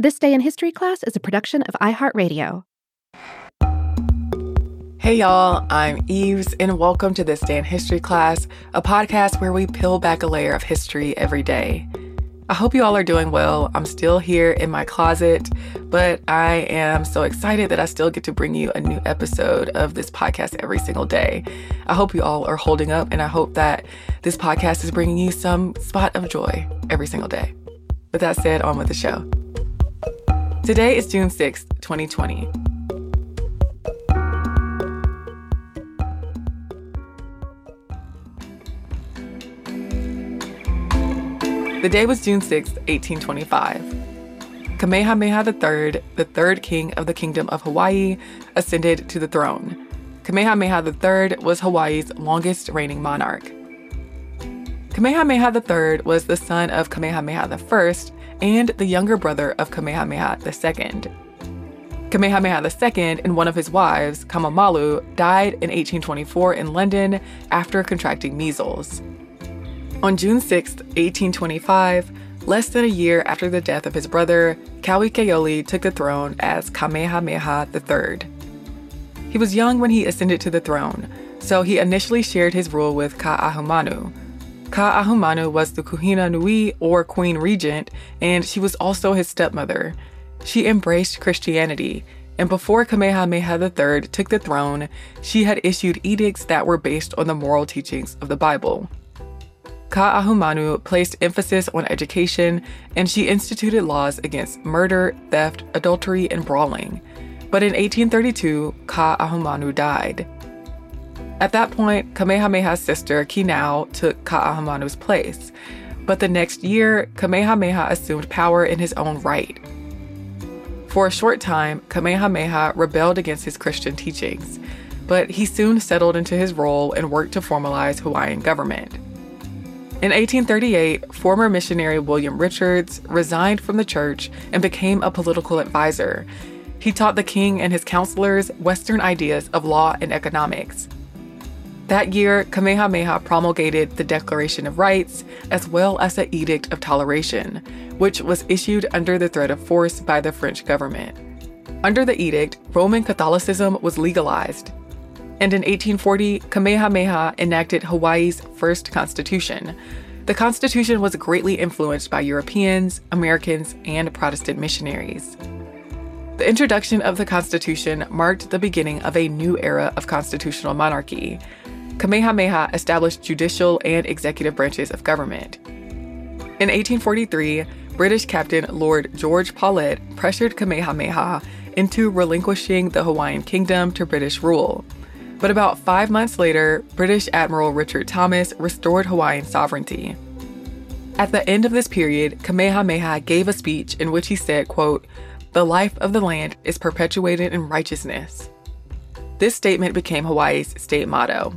This Day in History class is a production of iHeartRadio. Hey y'all, I'm Eves, and welcome to This Day in History class, a podcast where we peel back a layer of history every day. I hope you all are doing well. I'm still here in my closet, but I am so excited that I still get to bring you a new episode of this podcast every single day. I hope you all are holding up, and I hope that this podcast is bringing you some spot of joy every single day. With that said, on with the show. Today is June 6th, 2020. The day was June 6, 1825. Kamehameha III, the third king of the Kingdom of Hawaii, ascended to the throne. Kamehameha III was Hawaii's longest reigning monarch. Kamehameha III was the son of Kamehameha I and the younger brother of Kamehameha II. Kamehameha II and one of his wives, Kamamalu, died in 1824 in London after contracting measles. On June 6, 1825, less than a year after the death of his brother, Kauikeaouli took the throne as Kamehameha III. He was young when he ascended to the throne, so he initially shared his rule with Ka'ahumanu. Ka'ahumanu was the Kuhina Nui, or Queen Regent, and she was also his stepmother. She embraced Christianity, and before Kamehameha III took the throne, she had issued edicts that were based on the moral teachings of the Bible. Ka'ahumanu placed emphasis on education, and she instituted laws against murder, theft, adultery, and brawling. But in 1832, Ka'ahumanu died. At that point, Kamehameha's sister, Kinau, took Ka'ahumanu's place. But the next year, Kamehameha assumed power in his own right. For a short time, Kamehameha rebelled against his Christian teachings, but he soon settled into his role and worked to formalize Hawaiian government. In 1838, former missionary William Richards resigned from the church and became a political advisor. He taught the king and his counselors Western ideas of law and economics. That year, Kamehameha promulgated the Declaration of Rights as well as the Edict of Toleration, which was issued under the threat of force by the French government. Under the edict, Roman Catholicism was legalized, and in 1840, Kamehameha enacted Hawaii's first constitution. The constitution was greatly influenced by Europeans, Americans, and Protestant missionaries. The introduction of the Constitution marked the beginning of a new era of constitutional monarchy. Kamehameha established judicial and executive branches of government. In 1843, British Captain Lord George Paulet pressured Kamehameha into relinquishing the Hawaiian kingdom to British rule. But about five months later, British Admiral Richard Thomas restored Hawaiian sovereignty. At the end of this period, Kamehameha gave a speech in which he said, quote, The life of the land is perpetuated in righteousness. This statement became Hawaii's state motto.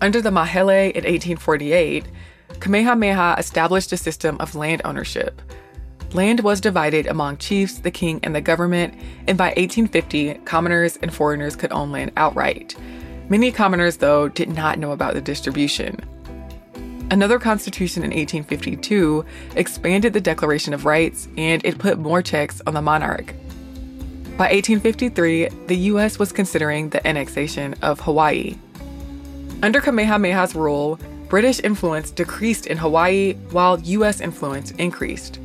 Under the Mahele in 1848, Kamehameha established a system of land ownership, Land was divided among chiefs, the king, and the government, and by 1850, commoners and foreigners could own land outright. Many commoners, though, did not know about the distribution. Another constitution in 1852 expanded the Declaration of Rights and it put more checks on the monarch. By 1853, the U.S. was considering the annexation of Hawaii. Under Kamehameha's rule, British influence decreased in Hawaii while U.S. influence increased.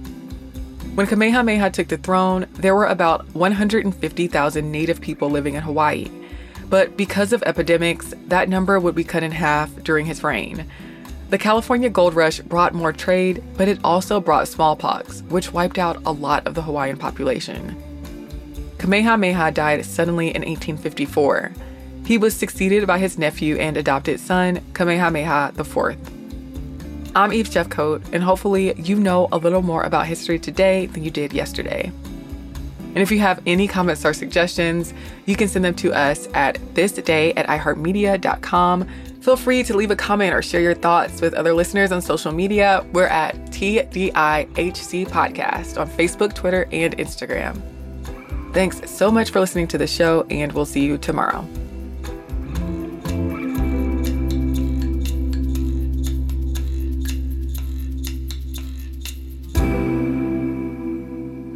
When Kamehameha took the throne, there were about 150,000 native people living in Hawaii. But because of epidemics, that number would be cut in half during his reign. The California gold rush brought more trade, but it also brought smallpox, which wiped out a lot of the Hawaiian population. Kamehameha died suddenly in 1854. He was succeeded by his nephew and adopted son, Kamehameha IV. I'm Eve Jeffcoat, and hopefully you know a little more about history today than you did yesterday. And if you have any comments or suggestions, you can send them to us at thisday at iheartmedia.com. Feel free to leave a comment or share your thoughts with other listeners on social media. We're at TDIHC Podcast on Facebook, Twitter, and Instagram. Thanks so much for listening to the show, and we'll see you tomorrow.